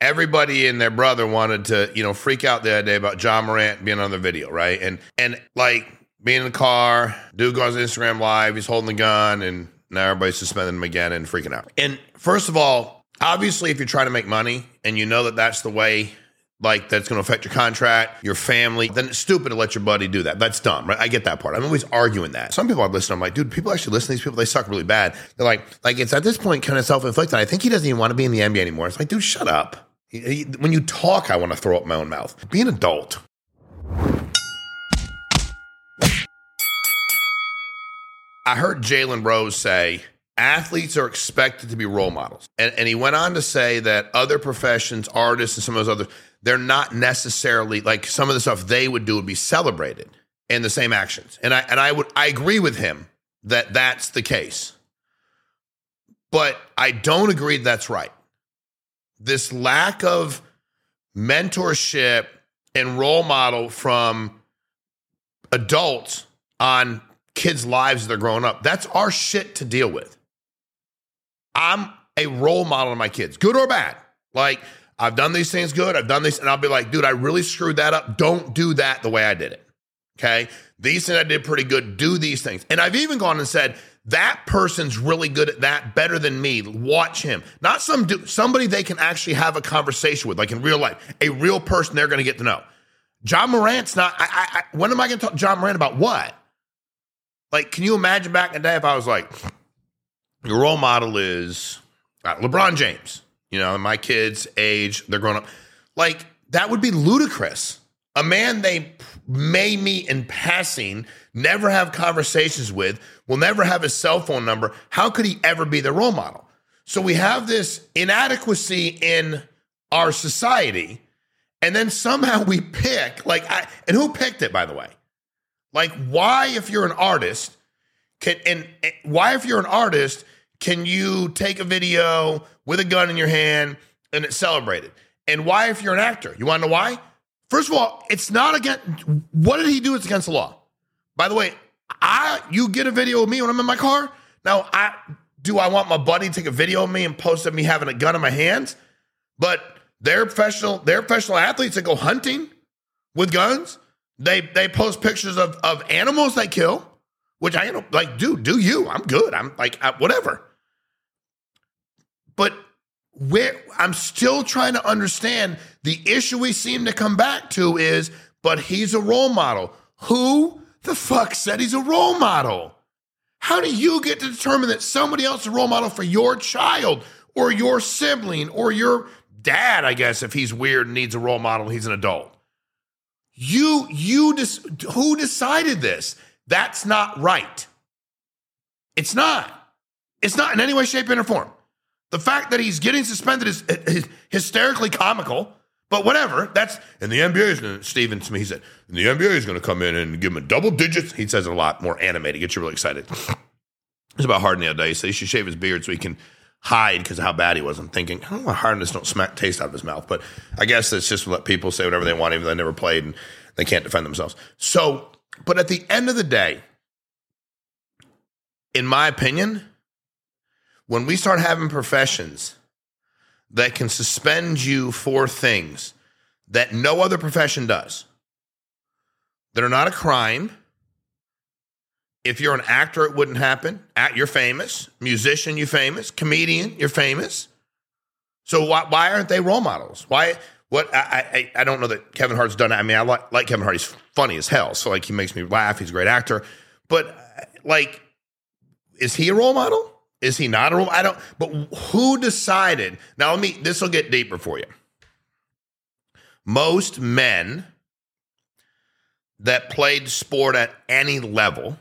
everybody and their brother wanted to, you know, freak out the other day about Ja Morant being on the video, right? And and like being in the car, dude goes on Instagram live, he's holding the gun, and now everybody's suspending him again and freaking out. And first of all, obviously, if you're trying to make money and you know that that's the way like that's going to affect your contract, your family, then it's stupid to let your buddy do that. That's dumb, right? I get that part. I'm always arguing that. Some people I listen, I'm like, dude, people actually listen to these people. They suck really bad. They're like, like it's at this point kind of self inflicted. I think he doesn't even want to be in the NBA anymore. It's like, dude, shut up. When you talk, I want to throw up my own mouth. Be an adult. I heard Jalen Rose say athletes are expected to be role models. And, and he went on to say that other professions, artists, and some of those other, they're not necessarily like some of the stuff they would do would be celebrated in the same actions. And I and I would I agree with him that that's the case. But I don't agree that's right this lack of mentorship and role model from adults on kids' lives as they're growing up. That's our shit to deal with. I'm a role model to my kids, good or bad. Like, I've done these things good, I've done these, and I'll be like, dude, I really screwed that up. Don't do that the way I did it. Okay. These things I did pretty good. Do these things. And I've even gone and said, that person's really good at that better than me. Watch him. Not some dude, somebody they can actually have a conversation with, like in real life, a real person they're going to get to know. Ja Morant's not, I, I, when am I going to talk Ja Morant about what? Like, can you imagine back in the day if I was like, your role model is uh, LeBron James, you know, my kids' age, they're growing up. Like, that would be ludicrous. A man they may meet in passing, never have conversations with, will never have his cell phone number. How could he ever be the role model? So we have this inadequacy in our society. And then somehow we pick, like, I, and who picked it, by the way? Like, why, if you're an artist, can, and, and why, if you're an artist, can you take a video with a gun in your hand and it's celebrated? And why, if you're an actor? You want to know why? First of all, it's not against what did he do? It's against the law. By the way, I you get a video of me when I'm in my car. Now, I do I want my buddy to take a video of me and post of me having a gun in my hands? But they're professional, they're professional athletes that go hunting with guns. They they post pictures of of animals they kill, which I don't like. Do do you? I'm good. I'm like I, whatever. But where I'm still trying to understand the issue we seem to come back to is, but he's a role model. Who the fuck said he's a role model? How do you get to determine that somebody else is a role model for your child or your sibling or your dad, I guess, if he's weird and needs a role model, he's an adult? You, you, who decided this? That's not right. It's not. It's not in any way, shape, or form. The fact that he's getting suspended is, is hysterically comical, but whatever. That's and the NBA is going to, Smith, he said, the NBA is going to come in and give him a double digits. He says it a lot more animated, Gets you really excited. It's about Harden the other day. He said he should shave his beard so he can hide because of how bad he was. I'm thinking, I don't know why Harden just don't smack taste out of his mouth, but I guess it's just let people say whatever they want, even though they never played and they can't defend themselves. So, but at the end of the day, in my opinion, when we start having professions that can suspend you for things that no other profession does, that are not a crime. If you're an actor, it wouldn't happen. At You're famous. Musician, you're famous. Comedian, you're famous. So why, why aren't they role models? Why? What? I, I I don't know that Kevin Hart's done. I mean, I like, like Kevin Hart. He's funny as hell. So like he makes me laugh. He's a great actor. But like, is he a role model? Is he not a role? I don't. But who decided? Now let me. This will get deeper for you. Most men that played sport at any level,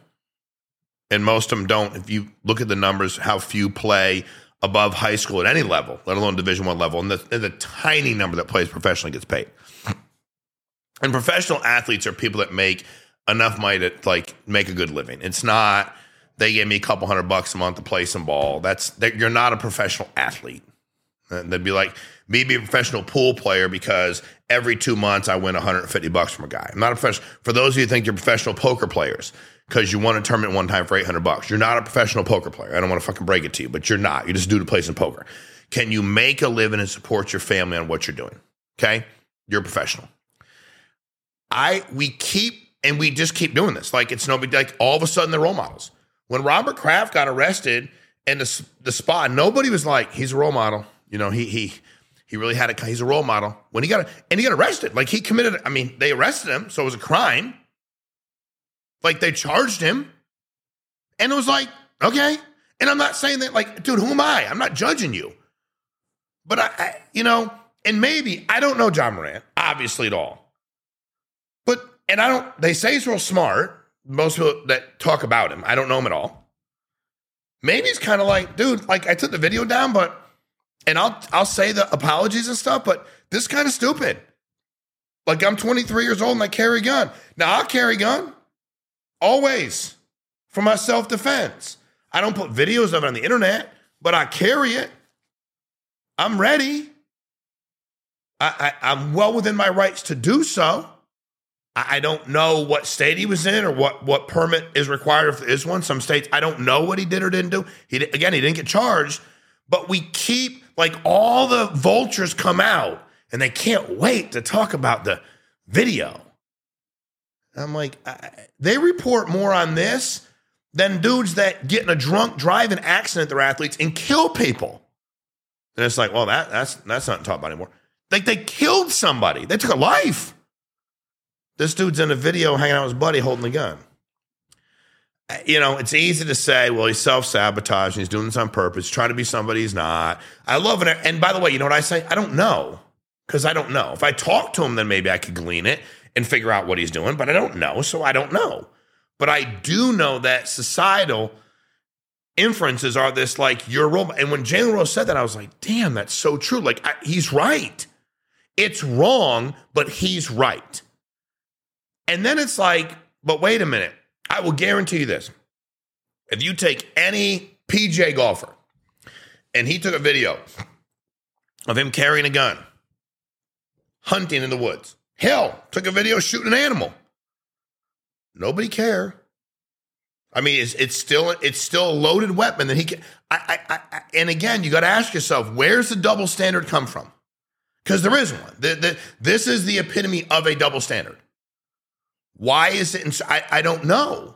and most of them don't. If you look at the numbers, how few play above high school at any level, let alone Division One level, and the, and the tiny number that plays professionally gets paid. And professional athletes are people that make enough money to like make a good living. It's not they gave me a couple hundred bucks a month to play some ball. That's that you're not a professional athlete. And they'd be like me be a professional pool player because every two months I win 150 bucks from a guy. I'm not a professional. For those of you who think you're professional poker players because you won a tournament one time for 800 bucks, you're not a professional poker player. I don't want to fucking break it to you, but you're not. You just do to play some poker. Can you make a living and support your family on what you're doing? Okay. You're a professional. I, we keep, and we just keep doing this. Like it's nobody, like all of a sudden they're role models. When Robert Kraft got arrested and the, the spot, nobody was like, he's a role model. You know, he, he, he really had a, he's a role model. When he got, and he got arrested, like he committed, I mean, they arrested him. So it was a crime. Like they charged him. And it was like, okay. And I'm not saying that, like, dude, who am I? I'm not judging you. But I, I you know, and maybe I don't know Ja Morant, obviously at all. But and I don't. They say he's real smart. Most people that talk about him, I don't know him at all. Maybe he's kind of like, dude, like I took the video down, but and I'll I'll say the apologies and stuff, but this kind of stupid. Like I'm 23 years old and I carry a gun. Now I'll carry a gun always for my self defense. I don't put videos of it on the internet, but I carry it. I'm ready. I, I, am well within my rights to do so. I, don't know what state he was in or what, what permit is required if there is one. Some states, I don't know what he did or didn't do. He again, he didn't get charged, but we keep like all the vultures come out and they can't wait to talk about the video. I'm like, I, they report more on this than dudes that get in a drunk driving accident, they're athletes and kill people. And it's like, well, that that's that's not talked about anymore. Like they killed somebody. They took a life. This dude's in a video hanging out with his buddy holding the gun. You know, it's easy to say, well, he's self sabotaging. He's doing this on purpose, trying to be somebody he's not. I love it. And by the way, you know what I say? I don't know because I don't know. If I talk to him, then maybe I could glean it and figure out what he's doing, but I don't know. So I don't know. But I do know that societal inferences are this like you're role. And when Jalen Rose said that, I was like, damn, that's so true. Like I, he's right. It's wrong, but he's right. And then it's like, but wait a minute. I will guarantee you this. If you take any PGA golfer and he took a video of him carrying a gun, hunting in the woods, hell, took a video shooting an animal, nobody care. I mean, it's, it's still it's still a loaded weapon that he can. I, I, I and again, you got to ask yourself, where's the double standard come from? Because there is one. The, the, this is the epitome of a double standard. Why is it? I, I don't know.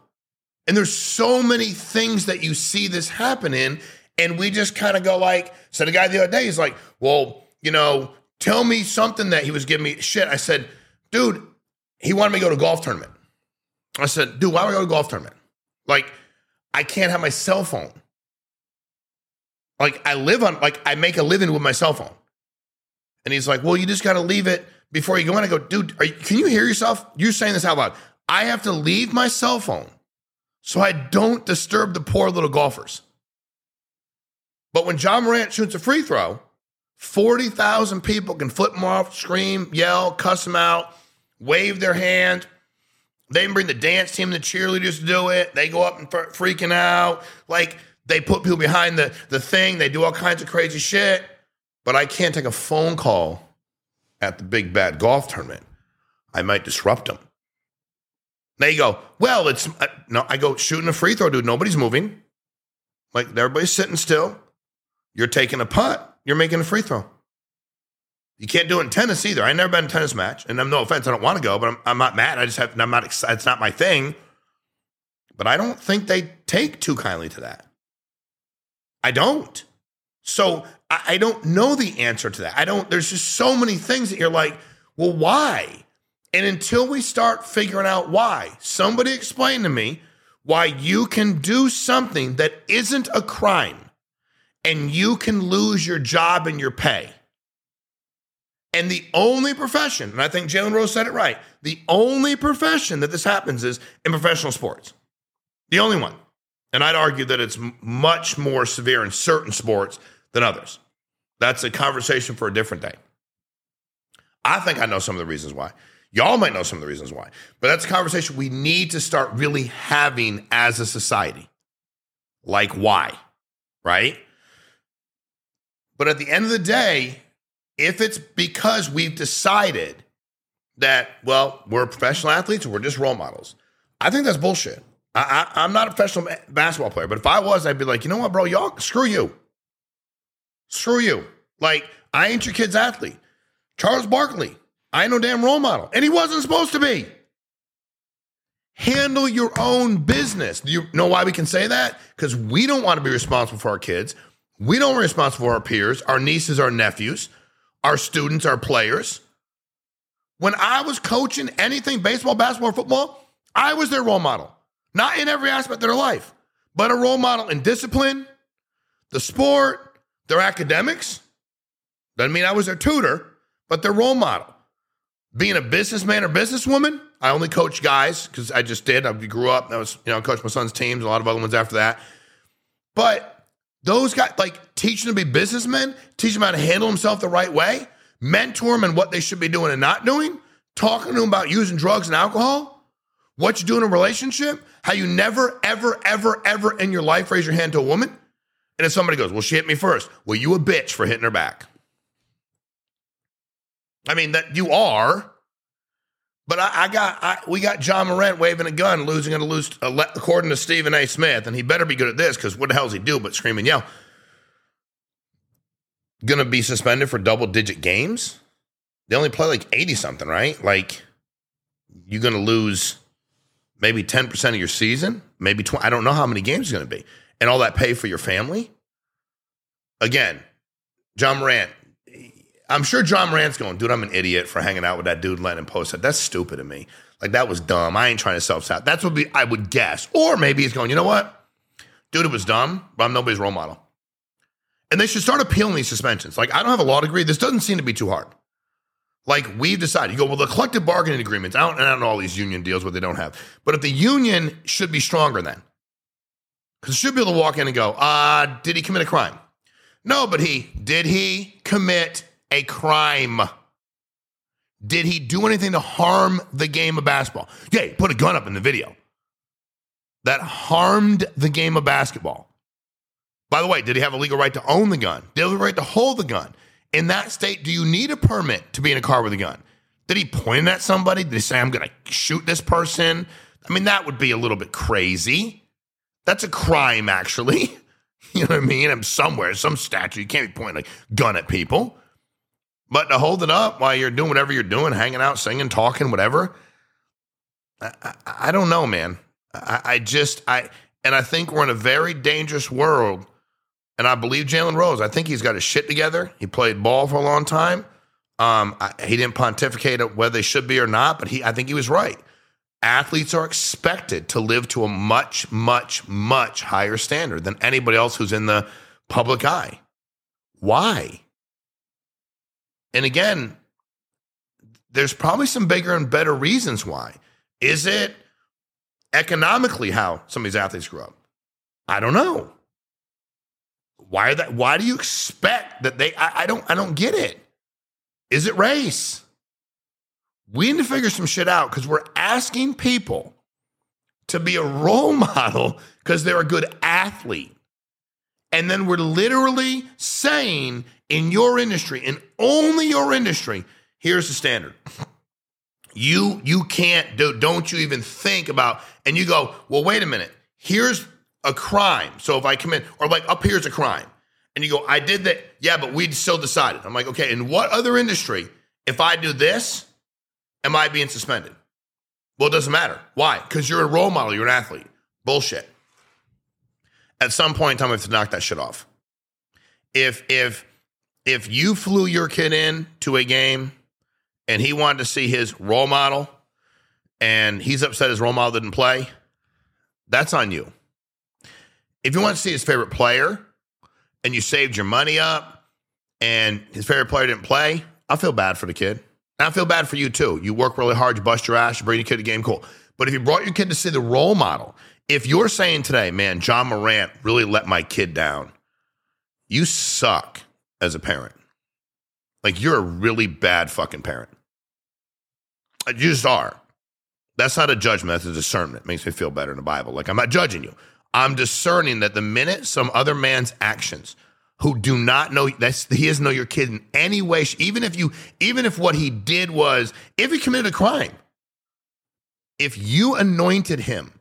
And there's so many things that you see this happen in, and we just kind of go like. So the guy the other day is like, "Well, you know, tell me something that he was giving me shit." I said, "Dude, he wanted me to go to a golf tournament." I said, "Dude, why would I go to a golf tournament?" Like, I can't have my cell phone. Like, I live on, like, I make a living with my cell phone. And he's like, well, you just got to leave it before you go in. I go, dude, you, can you hear yourself? You're saying this out loud. I have to leave my cell phone so I don't disturb the poor little golfers. But when Ja Morant shoots a free throw, 40,000 people can flip him off, scream, yell, cuss him out, wave their hand. They bring the dance team, the cheerleaders to do it. They go up and f- freaking out. Like they put people behind the, the thing. They do all kinds of crazy shit. But I can't take a phone call at the big bad golf tournament. I might disrupt them. They go, well, it's uh, no. I go shooting a free throw, dude. Nobody's moving. Like everybody's sitting still. You're taking a putt. You're making a free throw. You can't do it in tennis either. I never been in a tennis match, and I'm no offense, I don't want to go, but I'm, I'm not mad. I just have I'm not. It's not my thing. But I don't think they take too kindly to that. I don't. So I, I don't know the answer to that. I don't. There's just so many things that you're like, well, why? And until we start figuring out why, somebody explain to me why you can do something that isn't a crime and you can lose your job and your pay and the only profession, and I think Jalen Rose said it right, the only profession that this happens is in professional sports. The only one. And I'd argue that it's much more severe in certain sports than others. That's a conversation for a different day. I think I know some of the reasons why. Y'all might know some of the reasons why, but that's a conversation we need to start really having as a society. Like, why? Right? But at the end of the day, if it's because we've decided that, well, we're professional athletes or we're just role models, I think that's bullshit. I, I, I'm not a professional basketball player, but if I was, I'd be like, you know what, bro, y'all, screw you. Screw you. Like, I ain't your kid's athlete. Charles Barkley, I ain't no damn role model. And he wasn't supposed to be. Handle your own business. Do you know why we can say that? Because we don't want to be responsible for our kids. We don't want to be responsible for our peers, our nieces, our nephews, our students, our players. When I was coaching anything baseball, basketball, football, I was their role model. Not in every aspect of their life, but a role model in discipline, the sport, their academics. Doesn't mean I was their tutor, but their role model. Being a businessman or businesswoman, I only coach guys because I just did. I grew up. I was, you know, I coached my son's teams, a lot of other ones after that. But those guys, like teaching them to be businessmen, teach them how to handle themselves the right way, mentor them in what they should be doing and not doing, talking to them about using drugs and alcohol, what you do in a relationship, how you never, ever, ever, ever in your life raise your hand to a woman. And if somebody goes, well, she hit me first. Well, you a bitch for hitting her back. I mean, that you are. But I, I got, I, we got Ja Morant waving a gun, losing at a loose, uh, according to Stephen A. Smith, and he better be good at this because what the hell does he do but scream and yell? To be suspended for double digit games? They only play like 80 something, right? Like, you're to lose maybe 10% of your season, maybe 20. I don't know how many games it's to be. And all that pay for your family. Again, Ja Morant, I'm sure Ja Morant's going, dude, I'm an idiot for hanging out with that dude, letting him post that. That's stupid to me. Like, that was dumb. I ain't trying to self sabotage. That's what be, I would guess. Or maybe he's going, you know what? Dude, it was dumb, but I'm nobody's role model. And they should start appealing these suspensions. Like, I don't have a law degree. This doesn't seem to be too hard. Like we've decided, you go, well, the collective bargaining agreements, I don't, I don't know all these union deals, what they don't have. But if the union should be stronger then, because should be able to walk in and go, uh, did he commit a crime? No, but he, did he commit a crime? Did he do anything to harm the game of basketball? Yeah, he put a gun up in the video that harmed the game of basketball. By the way, did he have a legal right to own the gun? Did he have a right to hold the gun? In that state, do you need a permit to be in a car with a gun? Did he point at somebody? Did he say, I'm going to shoot this person? I mean, that would be a little bit crazy. That's a crime, actually. You know what I mean? I'm somewhere, some statue. You can't be pointing a gun at people. But to hold it up while you're doing whatever you're doing, hanging out, singing, talking, whatever, I, I, I don't know, man. I, I just, I, and I think we're in a very dangerous world and I believe Jalen Rose. I think he's got his shit together. He played ball for a long time. Um, I, he didn't pontificate whether they should be or not, but he, I think he was right. Athletes are expected to live to a much, much, much higher standard than anybody else who's in the public eye. Why? And again, there's probably some bigger and better reasons why. Is it economically how some of these athletes grew up? I don't know. Why that? Why do you expect that they? I, I don't. I don't get it. Is it race? We need to figure some shit out because we're asking people to be a role model because they're a good athlete. And then we're literally saying in your industry, in only your industry, here's the standard. You you can't do, don't you even think about, and you go, well, wait a minute. Here's a crime. So if I commit, or like up here's a crime, and you go, I did that. Yeah, but we still decided. I'm like, okay, in what other industry, if I do this, am I being suspended? Well, it doesn't matter. Why? Because you're a role model, you're an athlete. Bullshit. At some point in time, we have to knock that shit off. If if if you flew your kid in to a game and he wanted to see his role model and he's upset his role model didn't play, that's on you. If you want to see his favorite player and you saved your money up and his favorite player didn't play, I feel bad for the kid. And I feel bad for you too. You work really hard, you bust your ass, you bring your kid to game, cool. But if you brought your kid to see the role model, if you're saying today, man, Ja Morant really let my kid down, you suck as a parent. Like you're a really bad fucking parent. Uh, you just are. That's not a judgment, that's a discernment. It makes me feel better in the Bible. Like I'm not judging you. I'm discerning that the minute some other man's actions who do not know that's he doesn't know your kid in any way, even if you, even if what he did was, if he committed a crime, if you anointed him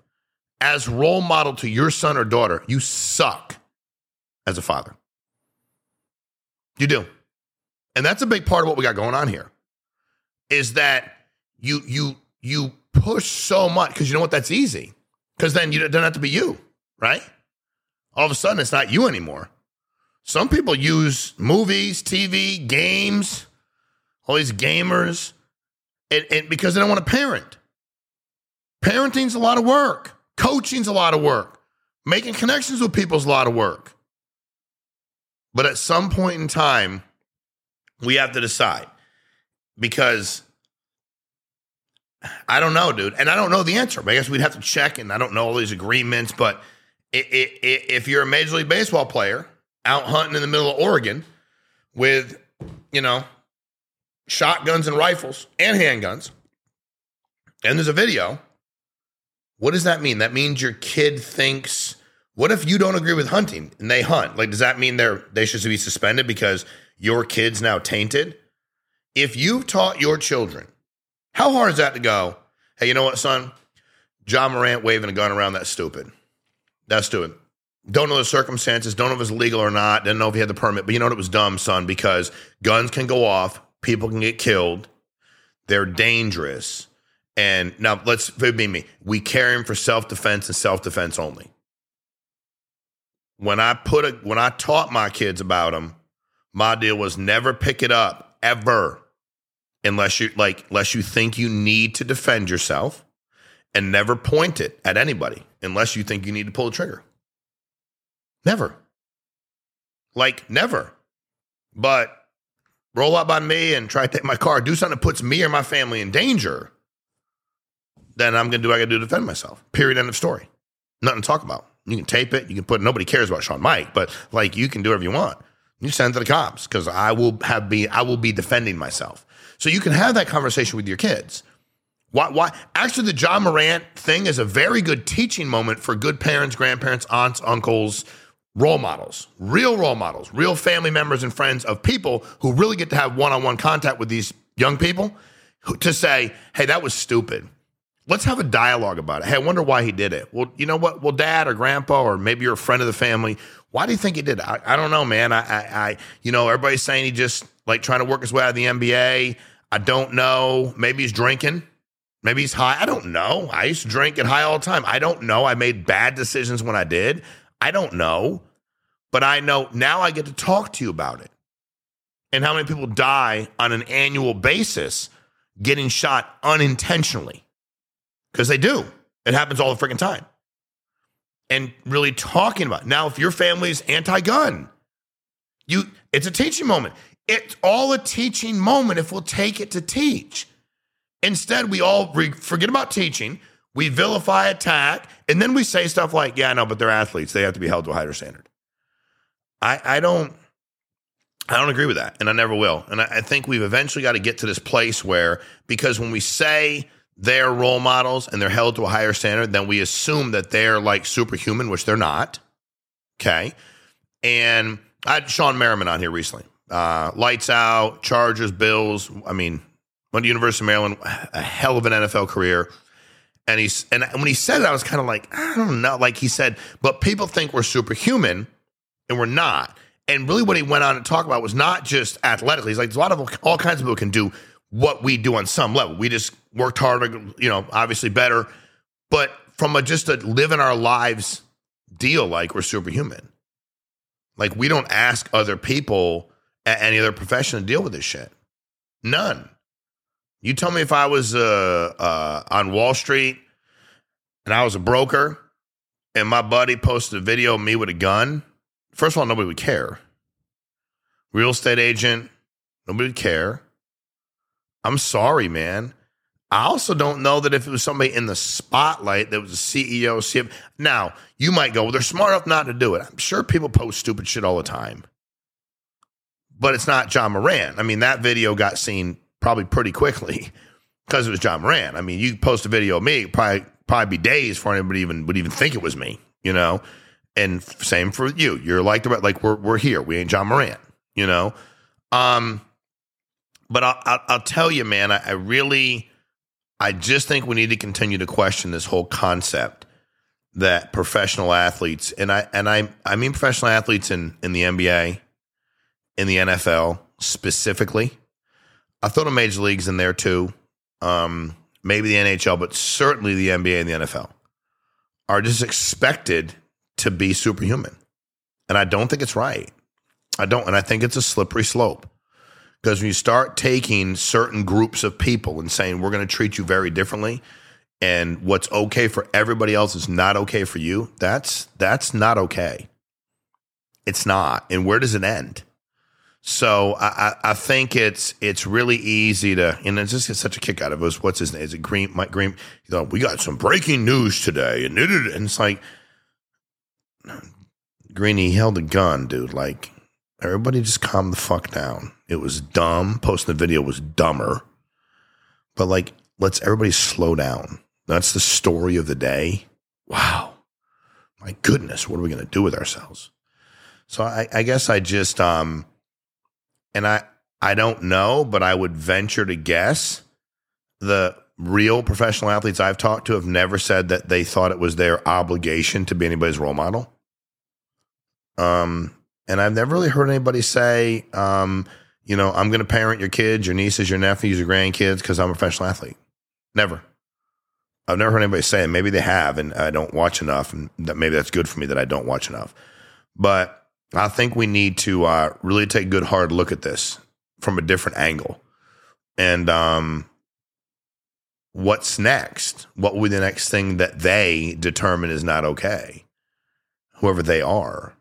as role model to your son or daughter, you suck as a father. You do. And that's a big part of what we got going on here. Is that you you you push so much because you know what that's easy. Because then you don't have to be you, right? All of a sudden it's not you anymore. Some people use movies, TV, games, all these gamers, and, and because they don't want to parent. Parenting's a lot of work. Coaching's a lot of work. Making connections with people's a lot of work. But at some point in time, we have to decide because I don't know, dude. And I don't know the answer. I guess we'd have to check, and I don't know all these agreements. But if you're a Major League Baseball player out hunting in the middle of Oregon with, you know, shotguns and rifles and handguns, and there's a video, what does that mean? That means your kid thinks. What if you don't agree with hunting and they hunt? Like, does that mean they're they should be suspended because your kid's now tainted? If you've taught your children, how hard is that to go? Hey, you know what, son? Ja Morant waving a gun around, that's stupid. That's stupid. Don't know the circumstances, don't know if it's legal or not, didn't know if he had the permit, but you know what? It was dumb, son, because guns can go off, people can get killed, they're dangerous. And now let's be me. We carry them for self defense and self defense only. When I put a when I taught my kids about them, my deal was never pick it up ever, unless you like unless you think you need to defend yourself, and never point it at anybody unless you think you need to pull the trigger. Never. Like never. But roll up on me and try to take my car, do something that puts me or my family in danger then I'm going to do what I got to do to defend myself. Period. End of story. Nothing to talk about. You can tape it. You can put. Nobody cares about Sean Mike, but like you can do whatever you want. You send to the cops because I will have be. I will be defending myself. So you can have that conversation with your kids. Why? Why? Actually, the Ja Morant thing is a very good teaching moment for good parents, grandparents, aunts, uncles, role models, real role models, real family members and friends of people who really get to have one-on-one contact with these young people to say, "Hey, that was stupid." let's have a dialogue about it. Hey, I wonder why he did it. Well, you know what? Well, dad or grandpa, or maybe you're a friend of the family. Why do you think he did it? I, I don't know, man. I, I, I, you know, everybody's saying he just like trying to work his way out of the NBA. I don't know. Maybe he's drinking. Maybe he's high. I don't know. I used to drink and high all the time. I don't know. I made bad decisions when I did. I don't know. But I know now I get to talk to you about it. And how many people die on an annual basis getting shot unintentionally because they do. It happens all the freaking time. And really talking about it. now, if your family's anti-gun, you it's a teaching moment. It's all a teaching moment if we'll take it to teach. Instead, we all re- forget about teaching. We vilify, attack, and then we say stuff like, "Yeah, no, but they're athletes; they have to be held to a higher standard." I, I don't, I don't agree with that, and I never will. And I, I think we've eventually got to get to this place where, because when we say they're role models and they're held to a higher standard, then we assume that they're like superhuman, which they're not. Okay. And I had Shawne Merriman on here recently. Uh, lights out, Chargers, Bills. I mean, went to University of Maryland, a hell of an NFL career. And he's and when he said it, I was kind of like, I don't know. Like he said, but people think we're superhuman, and we're not. And really, what he went on to talk about was not just athletically. He's like, there's a lot of all kinds of people can do what we do on some level. We just worked harder, you know, obviously better, but from a just a living our lives deal like we're superhuman. Like we don't ask other people at any other profession to deal with this shit. None. You tell me if I was uh, uh, on Wall Street and I was a broker and my buddy posted a video of me with a gun. First of all, nobody would care. Real estate agent, nobody would care. I'm sorry, man. I also don't know that if it was somebody in the spotlight that was a CEO, CFO. Now, you might go, well, they're smart enough not to do it. I'm sure people post stupid shit all the time. But it's not Ja Morant. I mean, that video got seen probably pretty quickly because it was Ja Morant. I mean, you post a video of me, probably probably be days before anybody even would even think it was me, you know? And same for you. You're like the like we're we're here. We ain't Ja Morant, you know? Um, but I'll, I'll, I'll tell you, man, I, I really, I just think we need to continue to question this whole concept that professional athletes, and I and I I mean professional athletes in in the NBA in the NFL specifically. I throw the major leagues in there too. Um, maybe the NHL, but certainly the NBA and the NFL are just expected to be superhuman. And I don't think it's right. I don't. And I think it's a slippery slope. Because when you start taking certain groups of people and saying, we're going to treat you very differently, and what's okay for everybody else is not okay for you, that's that's not okay. It's not. And where does it end? So I, I think it's it's really easy to, and it just gets such a kick out of us. What's his name? Is it Green? Mike Green? You know, we got some breaking news today, and, and it's like Greeny held a gun, dude. Like everybody, just calm the fuck down. It was dumb. Posting the video was dumber, but like let's everybody slow down. That's the story of the day. Wow, my goodness, what are we gonna do with ourselves? So I, I guess I just um and I I don't know, but I would venture to guess the real professional athletes I've talked to have never said that they thought it was their obligation to be anybody's role model. Um, and I've never really heard anybody say, um, you know, I'm going to parent your kids, your nieces, your nephews, your grandkids because I'm a professional athlete. Never. I've never heard anybody say it. Maybe they have, and I don't watch enough, and that maybe that's good for me that I don't watch enough. But I think we need to uh, really take a good hard look at this from a different angle. And um, what's next? What will be the next thing that they determine is not okay? Whoever they are,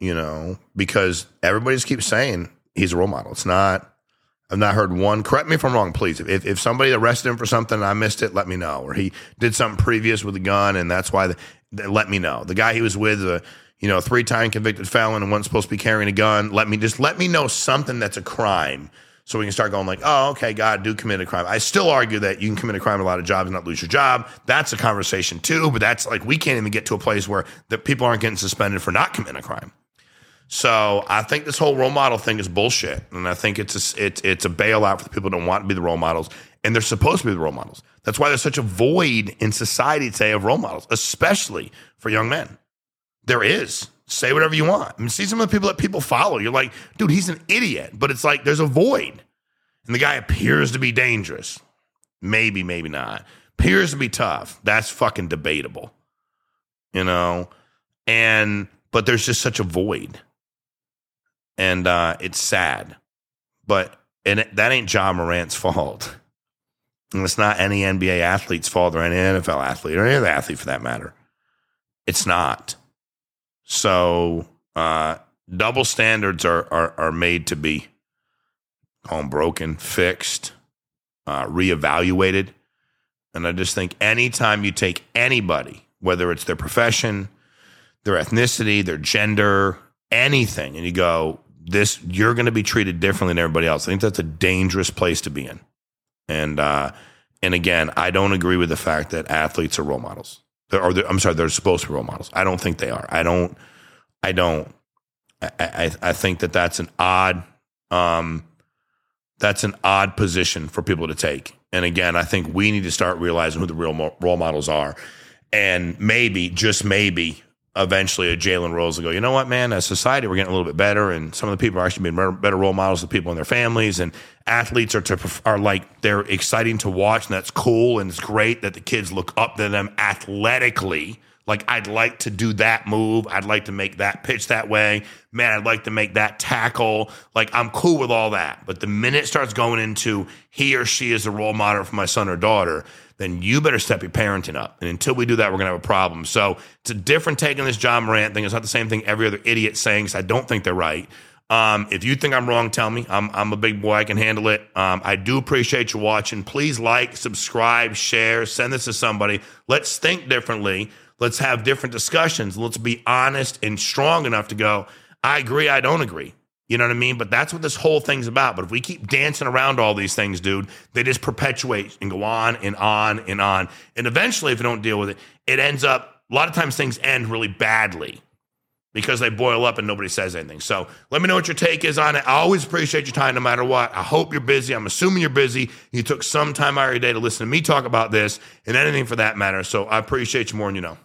you know, because everybody just keeps saying he's a role model. It's not. I've not heard one. Correct me if I'm wrong, please. If if somebody arrested him for something and I missed it, let me know. Or he did something previous with a gun and that's why. The, let me know. The guy he was with, uh, you know, a three time convicted felon and wasn't supposed to be carrying a gun. Let me just let me know something that's a crime so we can start going like, oh, okay, God, do commit a crime. I still argue that you can commit a crime a lot of jobs and not lose your job. That's a conversation too, but that's like we can't even get to a place where the people aren't getting suspended for not committing a crime. So I think this whole role model thing is bullshit, and I think it's a, it's it's a bailout for the people who don't want to be the role models, and they're supposed to be the role models. That's why there's such a void in society today of role models, especially for young men. There is. Say whatever you want. I mean, see some of the people that people follow. You're like, dude, he's an idiot. But it's like there's a void. And the guy appears to be dangerous. Maybe, maybe not. Appears to be tough. That's fucking debatable. You know? And but there's just such a void. And uh it's sad. But and it, that ain't Ja Morant's fault. And it's not any NBA athlete's fault or any NFL athlete or any other athlete for that matter. It's not. So uh, double standards are, are, are made to be home broken, fixed, uh, reevaluated. And I just think anytime you take anybody, whether it's their profession, their ethnicity, their gender, anything, and you go, this, you're going to be treated differently than everybody else. I think that's a dangerous place to be in. And, uh, and again, I don't agree with the fact that athletes are role models or I'm sorry, they're supposed to be role models. I don't think they are. I don't. I don't. I, I, I think that that's an odd. Um, that's an odd position for people to take. And again, I think we need to start realizing who the real role models are, and maybe, just maybe, eventually a Jalen Rose will go, you know what, man, as society, we're getting a little bit better. And some of the people are actually being better role models to people and their families. And athletes are, to, are like, they're exciting to watch. And that's cool. And it's great that the kids look up to them athletically. Like, I'd like to do that move. I'd like to make that pitch that way. Man, I'd like to make that tackle. Like, I'm cool with all that. But the minute starts going into he or she is a role model for my son or daughter, then you better step your parenting up. And until we do that, we're going to have a problem. So it's a different take on this Ja Morant thing. It's not the same thing every other idiot saying, because I don't think they're right. Um, if you think I'm wrong, tell me. I'm, I'm a big boy. I can handle it. Um, I do appreciate you watching. Please like, subscribe, share, send this to somebody. Let's think differently. Let's have different discussions. Let's be honest and strong enough to go, I agree, I don't agree. You know what I mean? But that's what this whole thing's about. But if we keep dancing around all these things, dude, they just perpetuate and go on and on and on. And eventually, if you don't deal with it, it ends up, a lot of times things end really badly because they boil up and nobody says anything. So let me know what your take is on it. I always appreciate your time no matter what. I hope you're busy. I'm assuming you're busy. You took some time out of your day to listen to me talk about this and anything for that matter. So I appreciate you more than you know.